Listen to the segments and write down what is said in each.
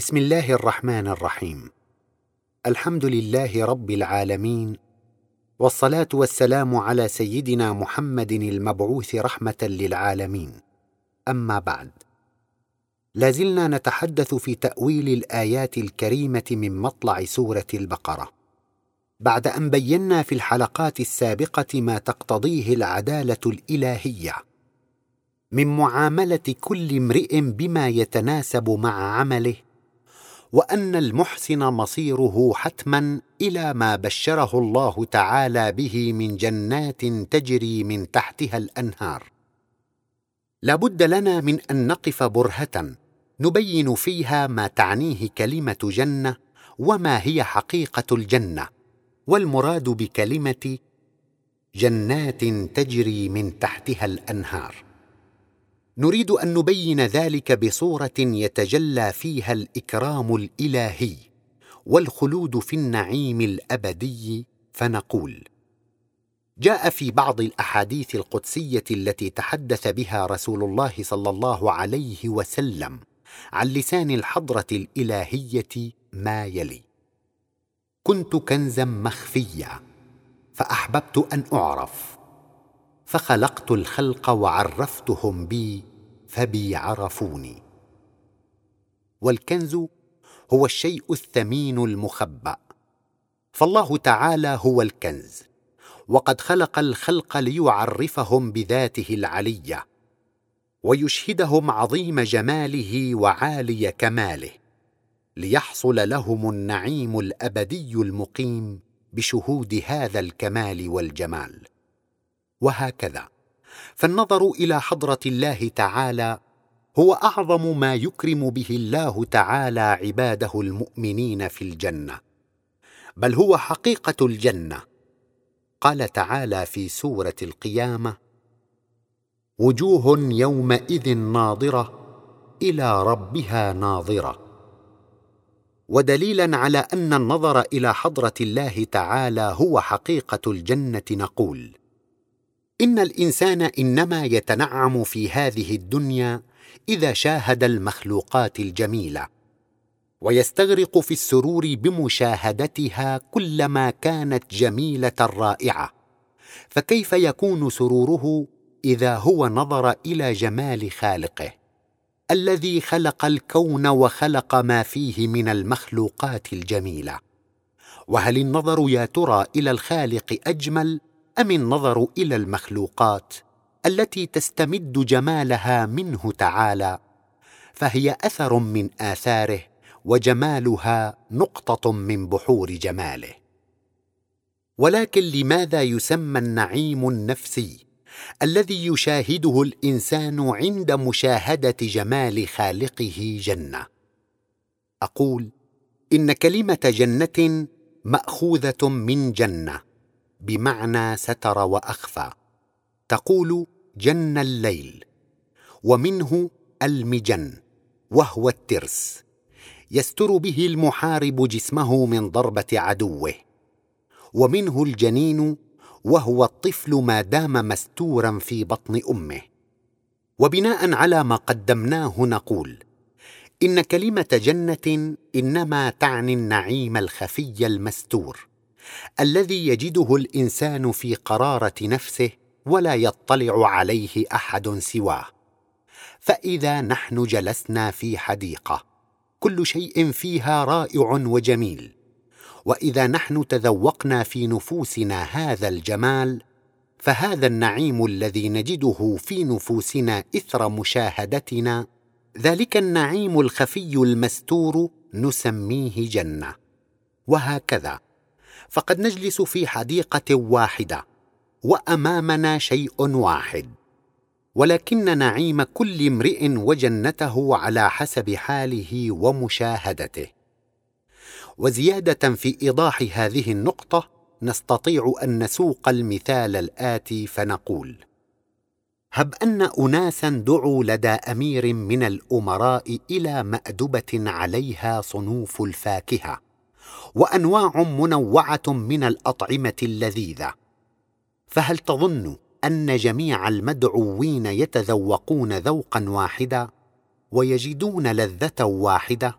بسم الله الرحمن الرحيم. الحمد لله رب العالمين والصلاة والسلام على سيدنا محمد المبعوث رحمة للعالمين. أما بعد لازلنا نتحدث في تأويل الآيات الكريمة من مطلع سورة البقرة. بعد أن بينا في الحلقات السابقة ما تقتضيه العدالة الإلهية. من معاملة كل امرئ بما يتناسب مع عمله وأن المحسن مصيره حتما إلى ما بشره الله تعالى به من جنات تجري من تحتها الأنهار. لا بد لنا من أن نقف برهة نبين فيها ما تعنيه كلمة جنة وما هي حقيقة الجنة والمراد بكلمة جنات تجري من تحتها الأنهار. نريد أن نبين ذلك بصورة يتجلى فيها الإكرام الإلهي والخلود في النعيم الأبدي فنقول جاء في بعض الأحاديث القدسية التي تحدث بها رسول الله صلى الله عليه وسلم عن لسان الحضرة الإلهية ما يلي كنت كنزا مخفيا فأحببت أن أعرف فخلقت الخلق وعرفتهم بي فبي عرفوني والكنز هو الشيء الثمين المخبأ. فالله تعالى هو الكنز. وقد خلق الخلق ليعرفهم بذاته العلية ويشهدهم عظيم جماله وعالي كماله ليحصل لهم النعيم الأبدي المقيم بشهود هذا الكمال والجمال. وهكذا. فالنظر إلى حضرة الله تعالى هو أعظم ما يكرم به الله تعالى عباده المؤمنين في الجنة. بل هو حقيقة الجنة. قال تعالى في سورة القيامة وجوه يومئذ ناظرة إلى ربها ناظرة. ودليلا على أن النظر إلى حضرة الله تعالى هو حقيقة الجنة نقول. إن الإنسان إنما يتنعم في هذه الدنيا إذا شاهد المخلوقات الجميلة ويستغرق في السرور بمشاهدتها كلما كانت جميلة رائعة. فكيف يكون سروره إذا هو نظر إلى جمال خالقه؟ الذي خلق الكون وخلق ما فيه من المخلوقات الجميلة. وهل النظر يا ترى إلى الخالق أجمل أم النظر إلى المخلوقات التي تستمد جمالها منه تعالى فهي أثر من آثاره وجمالها نقطة من بحور جماله. ولكن لماذا يسمى النعيم النفسي الذي يشاهده الإنسان عند مشاهدة جمال خالقه جنة؟ أقول إن كلمة جنة مأخوذة من جنة. بمعنى ستر وأخفى. تقول جن الليل ومنه المجن وهو الترس. يستر به المحارب جسمه من ضربة عدوه. ومنه الجنين وهو الطفل ما دام مستورا في بطن أمه. وبناء على ما قدمناه نقول إن كلمة جنة إنما تعني النعيم الخفي المستور. الذي يجده الإنسان في قرارة نفسه ولا يطلع عليه أحد سواه. فإذا نحن جلسنا في حديقة كل شيء فيها رائع وجميل. وإذا نحن تذوقنا في نفوسنا هذا الجمال فهذا النعيم الذي نجده في نفوسنا إثر مشاهدتنا ذلك النعيم الخفي المستور نسميه جنة. وهكذا. فقد نجلس في حديقة واحدة وأمامنا شيء واحد. ولكن نعيم كل امرئ وجنته على حسب حاله ومشاهدته. وزيادة في إيضاح هذه النقطة نستطيع أن نسوق المثال الآتي فنقول هب أن اناسا دعوا لدى أمير من الأمراء إلى مأدبة عليها صنوف الفاكهة. وأنواع منوعة من الأطعمة اللذيذة. فهل تظن أن جميع المدعوين يتذوقون ذوقا واحدا ويجدون لذة واحدة؟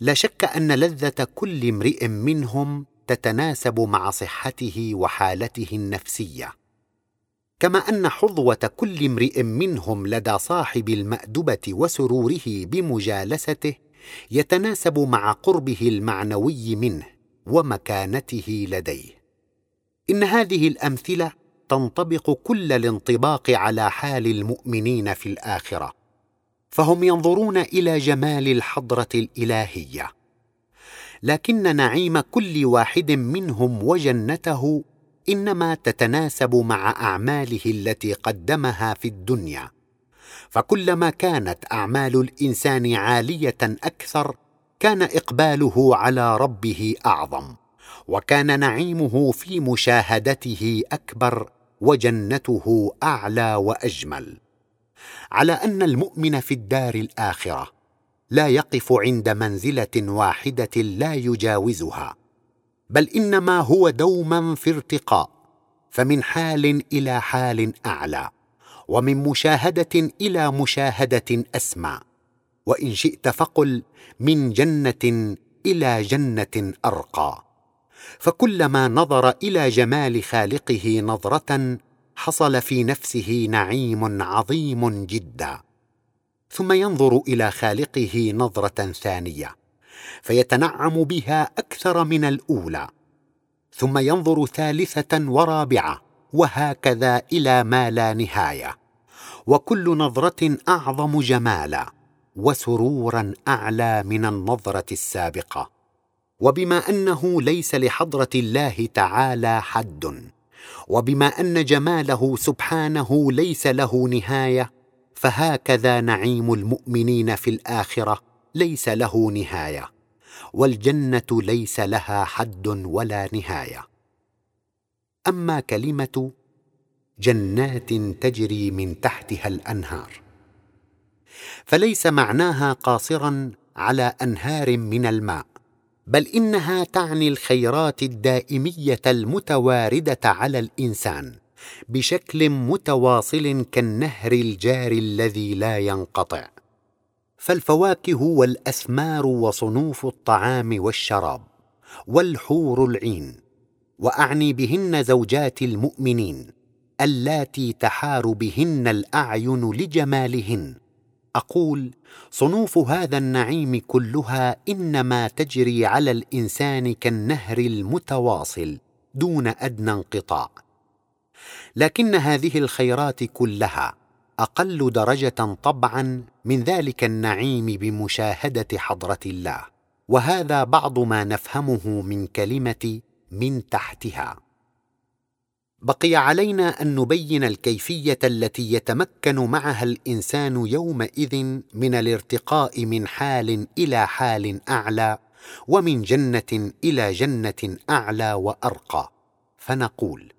لا شك أن لذة كل امرئ منهم تتناسب مع صحته وحالته النفسية. كما أن حظوة كل امرئ منهم لدى صاحب المأدبة وسروره بمجالسته يتناسب مع قربه المعنوي منه ومكانته لديه. إن هذه الأمثلة تنطبق كل الانطباق على حال المؤمنين في الآخرة فهم ينظرون إلى جمال الحضرة الإلهية. لكن نعيم كل واحد منهم وجنته إنما تتناسب مع أعماله التي قدمها في الدنيا. فكلما كانت أعمال الإنسان عالية أكثر كان إقباله على ربه أعظم وكان نعيمه في مشاهدته أكبر وجنته أعلى وأجمل. على أن المؤمن في الدار الآخرة لا يقف عند منزلة واحدة لا يجاوزها بل إنما هو دوما في ارتقاء فمن حال إلى حال أعلى. ومن مشاهدة إلى مشاهدة أسمى. وإن شئت فقل من جنة إلى جنة أرقى. فكلما نظر إلى جمال خالقه نظرة حصل في نفسه نعيم عظيم جدا. ثم ينظر إلى خالقه نظرة ثانية فيتنعم بها أكثر من الأولى. ثم ينظر ثالثة ورابعة وهكذا إلى ما لا نهاية. وكل نظرة أعظم جمالا وسرورا أعلى من النظرة السابقة. وبما أنه ليس لحضرة الله تعالى حد وبما أن جماله سبحانه ليس له نهاية فهكذا نعيم المؤمنين في الآخرة ليس له نهاية. والجنة ليس لها حد ولا نهاية. أما كلمة جنات تجري من تحتها الأنهار. فليس معناها قاصرا على أنهار من الماء بل إنها تعني الخيرات الدائمية المتواردة على الإنسان بشكل متواصل كالنهر الجاري الذي لا ينقطع. فالفواكه والأثمار وصنوف الطعام والشراب والحور العين وأعني بهن زوجات المؤمنين اللاتي تحار بهن الأعين لجمالهن. أقول صنوف هذا النعيم كلها إنما تجري على الإنسان كالنهر المتواصل دون أدنى انقطاع. لكن هذه الخيرات كلها أقل درجة طبعا من ذلك النعيم بمشاهدة حضرة الله. وهذا بعض ما نفهمه من كلمة من تحتها. بقي علينا أن نبين الكيفية التي يتمكن معها الإنسان يومئذ من الارتقاء من حال إلى حال أعلى ومن جنة إلى جنة أعلى وأرقى. فنقول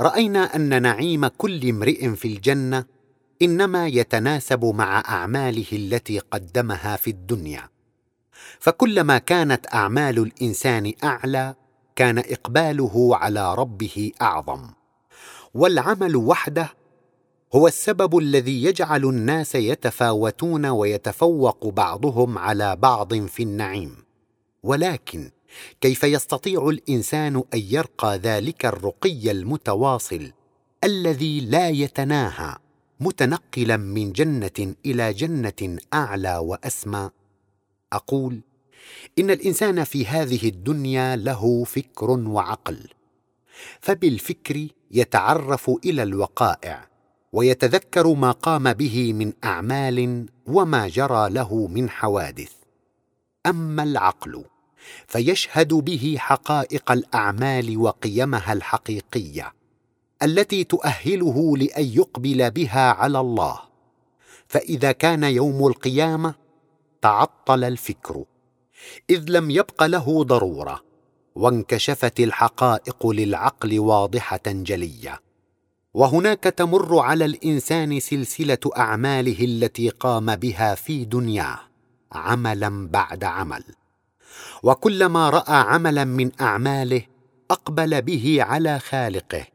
رأينا أن نعيم كل امرئ في الجنة إنما يتناسب مع أعماله التي قدمها في الدنيا. فكلما كانت أعمال الإنسان أعلى كان إقباله على ربه أعظم. والعمل وحده هو السبب الذي يجعل الناس يتفاوتون ويتفوق بعضهم على بعض في النعيم. ولكن كيف يستطيع الإنسان أن يرقى ذلك الرقي المتواصل الذي لا يتناهى متنقلا من جنة إلى جنة أعلى وأسمى؟ أقول إن الإنسان في هذه الدنيا له فكر وعقل فبالفكر يتعرف إلى الوقائع ويتذكر ما قام به من أعمال وما جرى له من حوادث. أما العقل فيشهد به حقائق الأعمال وقيمها الحقيقية التي تؤهله لأن يقبل بها على الله فإذا كان يوم القيامة تعطل الفكر. إذ لم يبق له ضرورة وانكشفت الحقائق للعقل واضحة جلية. وهناك تمر على الإنسان سلسلة أعماله التي قام بها في دنياه عملا بعد عمل. وكلما رأى عملا من أعماله أقبل به على خالقه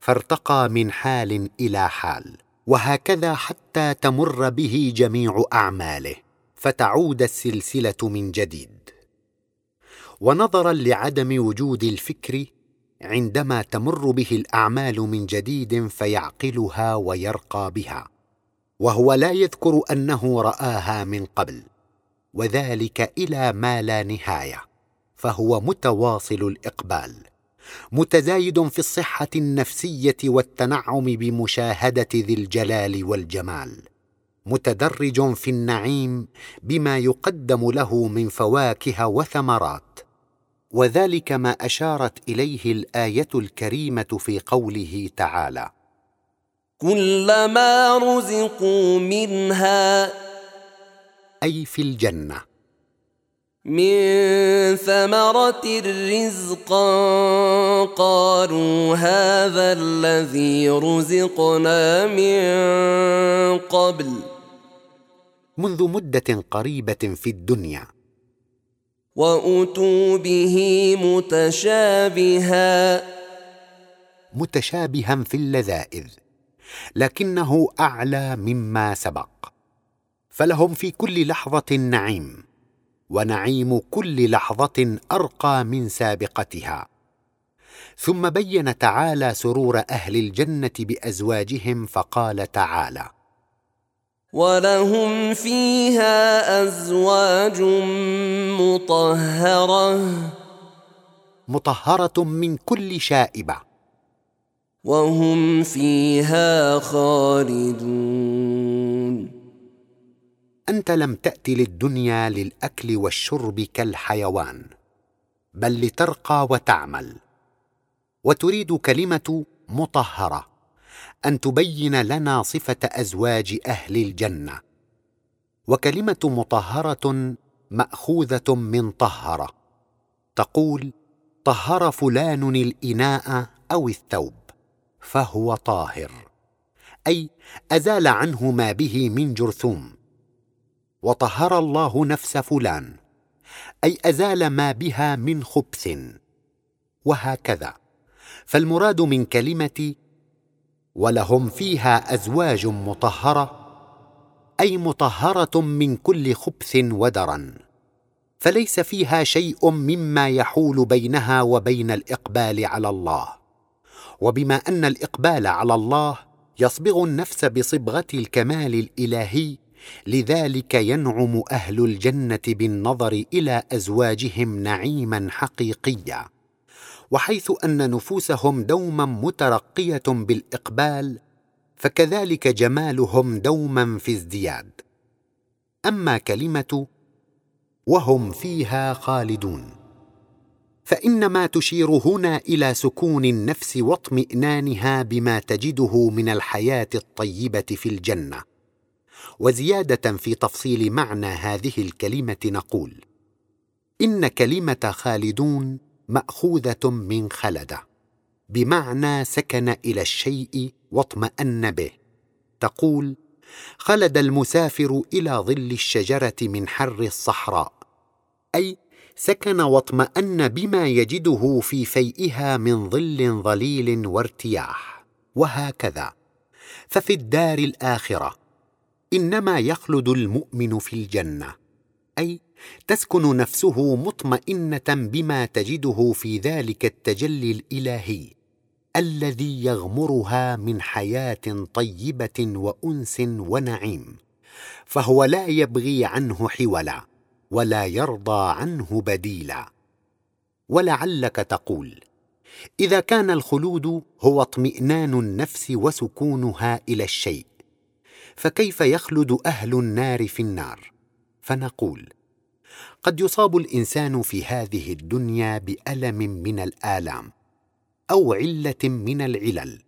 فارتقى من حال إلى حال وهكذا حتى تمر به جميع أعماله. فتعود السلسلة من جديد. ونظرا لعدم وجود الفكر عندما تمر به الأعمال من جديد فيعقلها ويرقى بها وهو لا يذكر أنه رآها من قبل وذلك إلى ما لا نهاية فهو متواصل الإقبال متزايد في الصحة النفسية والتنعم بمشاهدة ذي الجلال والجمال. متدرج في النعيم بما يقدم له من فواكه وثمرات. وذلك ما أشارت إليه الآية الكريمة في قوله تعالى كلما رزقوا منها أي في الجنة. من ثمرة رزقا قالوا هذا الذي رزقنا من قبل. منذ مدة قريبة في الدنيا. وأتوا به متشابها. متشابها في اللذائذ لكنه أعلى مما سبق. فلهم في كل لحظة نعيم ونعيم كل لحظة أرقى من سابقتها. ثم بين تعالى سرور أهل الجنة بأزواجهم فقال تعالى ولهم فيها ازواج مطهره مطهره من كل شائبه وهم فيها خالدون انت لم تات للدنيا للاكل والشرب كالحيوان بل لترقى وتعمل. وتريد كلمه مطهره. أن تبين لنا صفة أزواج أهل الجنة. وكلمة مطهرة مأخوذة من طهرة. تقول طهر فلان الإناء أو الثوب فهو طاهر. أي أزال عنه ما به من جرثوم. وطهر الله نفس فلان. أي أزال ما بها من خبث. وهكذا. فالمراد من كلمة ولهم فيها أزواج مطهرة أي مطهرة من كل خبث ودرن فليس فيها شيء مما يحول بينها وبين الإقبال على الله. وبما أن الإقبال على الله يصبغ النفس بصبغة الكمال الإلهي لذلك ينعم أهل الجنة بالنظر إلى أزواجهم نعيما حقيقيا. وحيث أن نفوسهم دوما مترقية بالإقبال فكذلك جمالهم دوما في ازدياد. أما كلمة وهم فيها خالدون فإنما تشير هنا إلى سكون النفس واطمئنانها بما تجده من الحياة الطيبة في الجنة. وزيادة في تفصيل معنى هذه الكلمة نقول إن كلمة خالدون مأخوذة من خلد بمعنى سكن إلى الشيء واطمأن به. تقول خلد المسافر إلى ظل الشجرة من حر الصحراء. أي سكن واطمأن بما يجده في فيئها من ظل ظليل وارتياح. وهكذا. ففي الدار الآخرة. إنما يخلد المؤمن في الجنة. أي تسكن نفسه مطمئنة بما تجده في ذلك التجلي الإلهي الذي يغمرها من حياة طيبة وأنس ونعيم فهو لا يبغي عنه حولا ولا يرضى عنه بديلا. ولعلك تقول إذا كان الخلود هو اطمئنان النفس وسكونها إلى الشيء فكيف يخلد أهل النار في النار؟ فنقول قد يصاب الإنسان في هذه الدنيا بألم من الآلام أو علة من العلل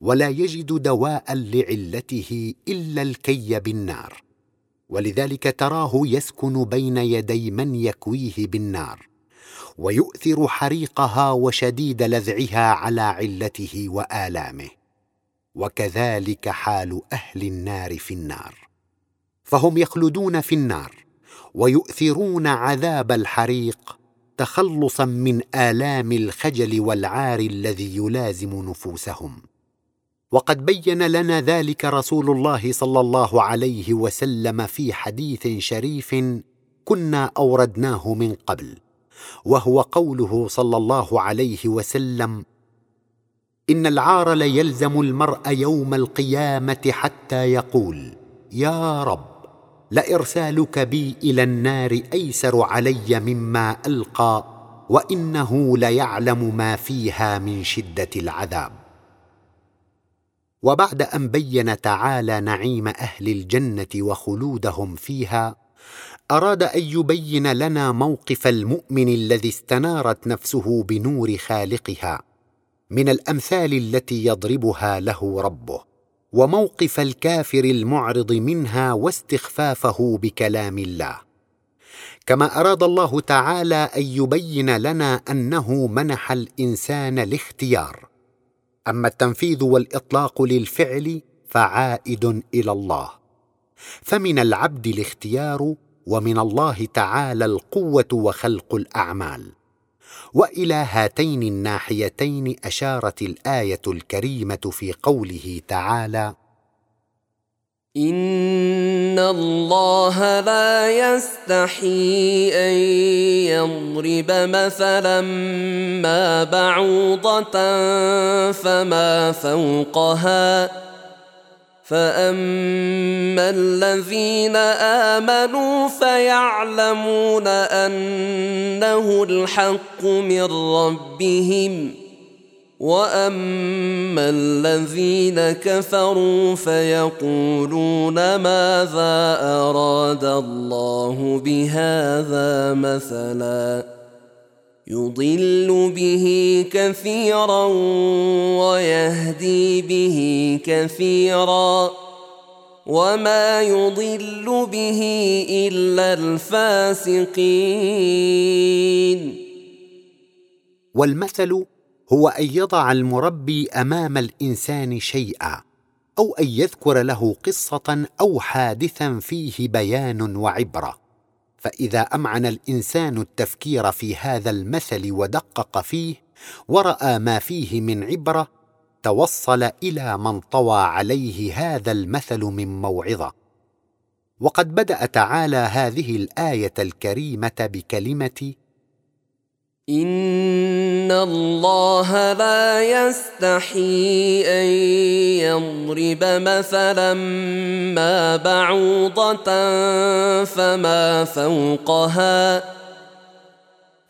ولا يجد دواء لعلته إلا الكي بالنار ولذلك تراه يسكن بين يدي من يكويه بالنار ويؤثر حريقها وشديد لذعها على علته وآلامه وكذلك حال أهل النار في النار فهم يخلدون في النار. ويؤثرون عذاب الحريق تخلصا من آلام الخجل والعار الذي يلازم نفوسهم. وقد بين لنا ذلك رسول الله صلى الله عليه وسلم في حديث شريف كنا أوردناه من قبل وهو قوله صلى الله عليه وسلم إن العار ليلزم المرء يوم القيامة حتى يقول يا رب لإرسالك بي إلى النار أيسر علي مما ألقى وإنه ليعلم ما فيها من شدة العذاب. وبعد أن بين تعالى نعيم أهل الجنة وخلودهم فيها أراد أن يبين لنا موقف المؤمن الذي استنارت نفسه بنور خالقها من الأمثال التي يضربها له ربه. وموقف الكافر المعرض منها واستخفافه بكلام الله. كما أراد الله تعالى أن يبين لنا أنه منح الإنسان الاختيار. أما التنفيذ والإطلاق للفعل فعائد إلى الله. فمن العبد الاختيار ومن الله تعالى القوة وخلق الأعمال. وإلى هاتين الناحيتين أشارت الآية الكريمة في قوله تعالى ان الله لا يستحي ان يضرب مثلا ما بعوضه فما فوقها فاما الذين امنوا فيعلمون انه الحق من ربهم واما الذين كفروا فيقولون ماذا اراد الله بهذا مثلا يضل به كثيرا ويهدي به كثيرا. وما يضل به إلا الفاسقين. والمثل هو أن يضع المربي أمام الإنسان شيئا أو أن يذكر له قصة أو حادثا فيه بيان وعبرة. فإذا أمعن الإنسان التفكير في هذا المثل ودقق فيه ورأى ما فيه من عبرة توصل إلى من طوى عليه هذا المثل من موعظة. وقد بدأ تعالى هذه الآية الكريمة بكلمة ان الله لا يستحي ان يضرب مثلا ما بعوضه فما فوقها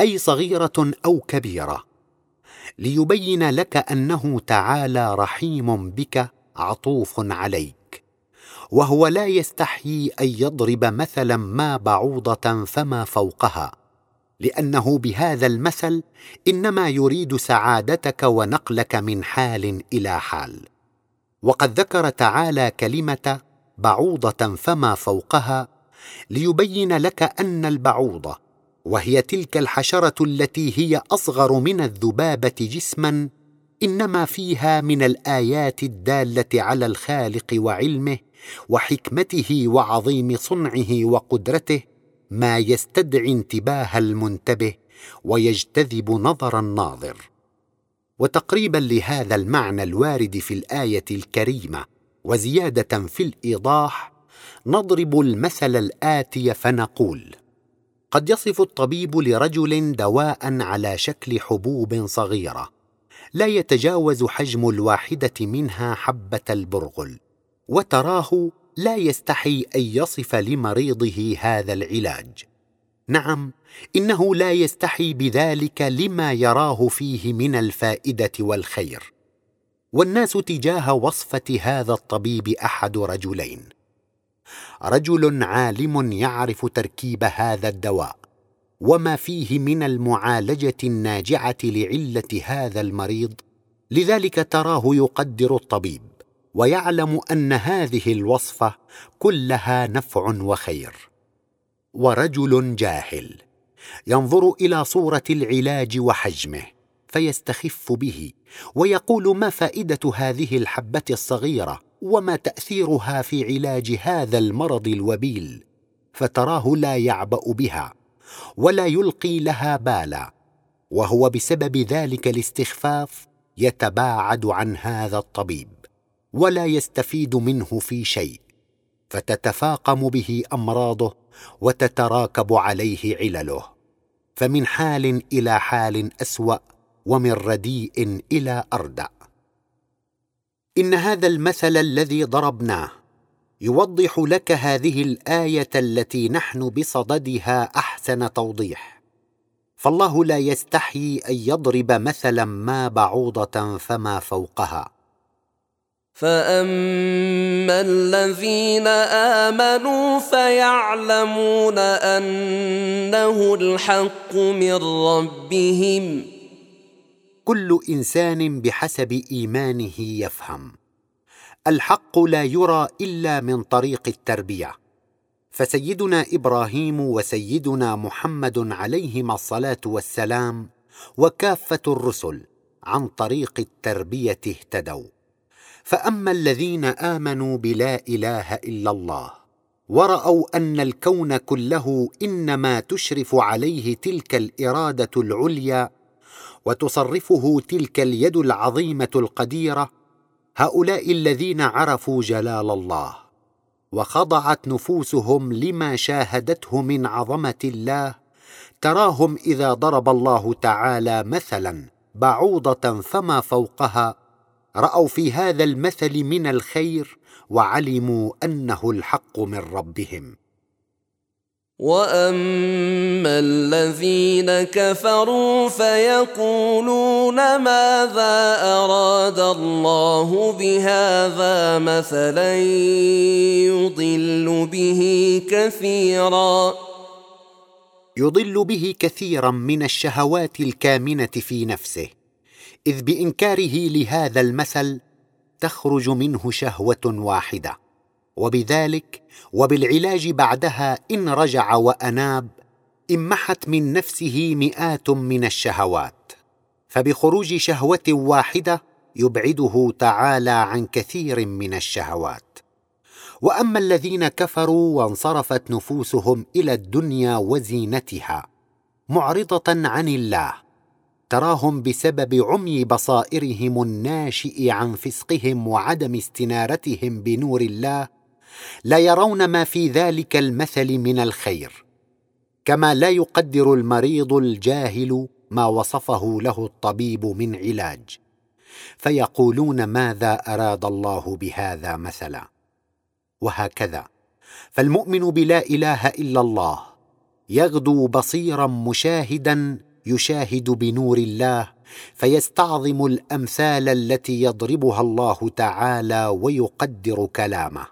أي صغيرة أو كبيرة ليبين لك أنه تعالى رحيم بك عطوف عليك وهو لا يستحيي أن يضرب مثلا ما بعوضة فما فوقها. لأنه بهذا المثل إنما يريد سعادتك ونقلك من حال إلى حال. وقد ذكر تعالى كلمة بعوضة فما فوقها ليبين لك أن البعوضة وهي تلك الحشرة التي هي أصغر من الذبابة جسما إنما فيها من الآيات الدالة على الخالق وعلمه وحكمته وعظيم صنعه وقدرته ما يستدعي انتباه المنتبه ويجتذب نظر الناظر. وتقريبا لهذا المعنى الوارد في الآية الكريمة وزيادة في الإيضاح نضرب المثل الآتي فنقول قد يصف الطبيب لرجل دواء على شكل حبوب صغيرة لا يتجاوز حجم الواحدة منها حبة البرغل وتراه لا يستحي أن يصف لمريضه هذا العلاج. نعم إنه لا يستحي بذلك لما يراه فيه من الفائدة والخير. والناس تجاه وصفة هذا الطبيب أحد رجلين. رجل عالم يعرف تركيب هذا الدواء وما فيه من المعالجة الناجعة لعلة هذا المريض لذلك تراه يقدر الطبيب. ويعلم أن هذه الوصفة كلها نفع وخير. ورجل جاهل ينظر إلى صورة العلاج وحجمه فيستخف به ويقول ما فائدة هذه الحبة الصغيرة وما تأثيرها في علاج هذا المرض الوبيل فتراه لا يعبأ بها ولا يلقي لها بالا. وهو بسبب ذلك الاستخفاف يتباعد عن هذا الطبيب. ولا يستفيد منه في شيء فتتفاقم به أمراضه وتتراكب عليه علله فمن حال إلى حال أسوأ ومن رديء إلى اردع إن هذا المثل الذي ضربناه يوضح لك هذه الآية التي نحن بصددها أحسن توضيح. فالله لا يستحيي أن يضرب مثلا ما بعوضة فما فوقها. فاما الذين امنوا فيعلمون انه الحق من ربهم كل انسان بحسب ايمانه يفهم. الحق لا يرى الا من طريق التربيه. فسيدنا إبراهيم وسيدنا محمد عليهما الصلاه والسلام وكافه الرسل عن طريق التربيه اهتدوا. فأما الذين آمنوا بلا إله إلا الله ورأوا أن الكون كله إنما تشرف عليه تلك الإرادة العليا وتصرفه تلك اليد العظيمة القديرة هؤلاء الذين عرفوا جلال الله وخضعت نفوسهم لما شاهدته من عظمة الله تراهم إذا ضرب الله تعالى مثلا بعوضة فما فوقها رأوا في هذا المثل من الخير وعلموا أنه الحق من ربهم. وأما الذين كفروا فيقولون ماذا أراد الله بهذا مثلا يضل به كثيرا؟ يضل به كثيرا من الشهوات الكامنة في نفسه. إذ بإنكاره لهذا المثل تخرج منه شهوة واحدة. وبذلك وبالعلاج بعدها إن رجع وأناب امحت من نفسه مئات من الشهوات. فبخروج شهوة واحدة يبعده تعالى عن كثير من الشهوات. وأما الذين كفروا وانصرفت نفوسهم إلى الدنيا وزينتها معرضة عن الله تراهم بسبب عمي بصائرهم الناشئ عن فسقهم وعدم استنارتهم بنور الله لا يرون ما في ذلك المثل من الخير. كما لا يقدر المريض الجاهل ما وصفه له الطبيب من علاج. فيقولون ماذا أراد الله بهذا مثلا؟ وهكذا. فالمؤمن بلا إله إلا الله يغدو بصيرا مشاهدا يشاهد بنور الله فيستعظم الأمثال التي يضربها الله تعالى ويقدر كلامه.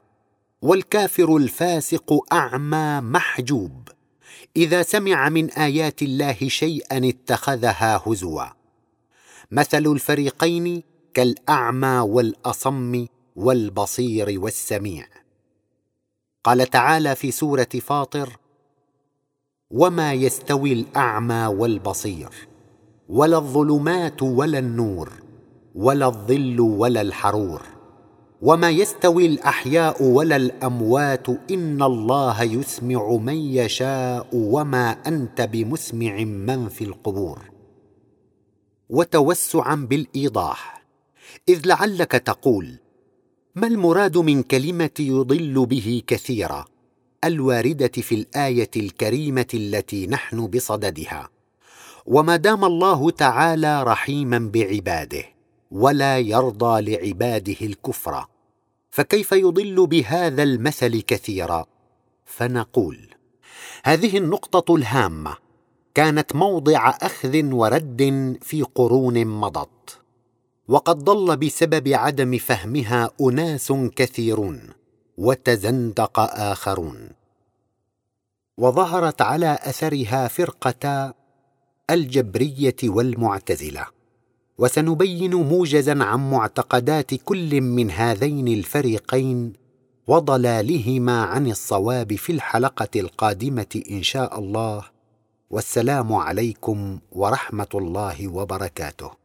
والكافر الفاسق أعمى محجوب إذا سمع من آيات الله شيئا اتخذها هزوا. مثل الفريقين كالأعمى والأصم والبصير والسميع. قال تعالى في سورة فاطر وما يستوي الأعمى والبصير ولا الظلمات ولا النور ولا الظل ولا الحرور وما يستوي الأحياء ولا الأموات إن الله يسمع من يشاء وما أنت بمسمع من في القبور. وتوسعا بالإيضاح إذ لعلك تقول ما المراد من كلمة يضل به كثيرا؟ الواردة في الآية الكريمة التي نحن بصددها. وما دام الله تعالى رحيما بعباده ولا يرضى لعباده الكفر فكيف يضل بهذا المثل كثيرا؟ فنقول هذه النقطة الهامة كانت موضع أخذ ورد في قرون مضت وقد ضل بسبب عدم فهمها أناس كثيرون. وتزندق آخرون. وظهرت على أثرها فرقتا الجبرية والمعتزلة. وسنبين موجزا عن معتقدات كل من هذين الفريقين وضلالهما عن الصواب في الحلقة القادمة إن شاء الله. والسلام عليكم ورحمة الله وبركاته.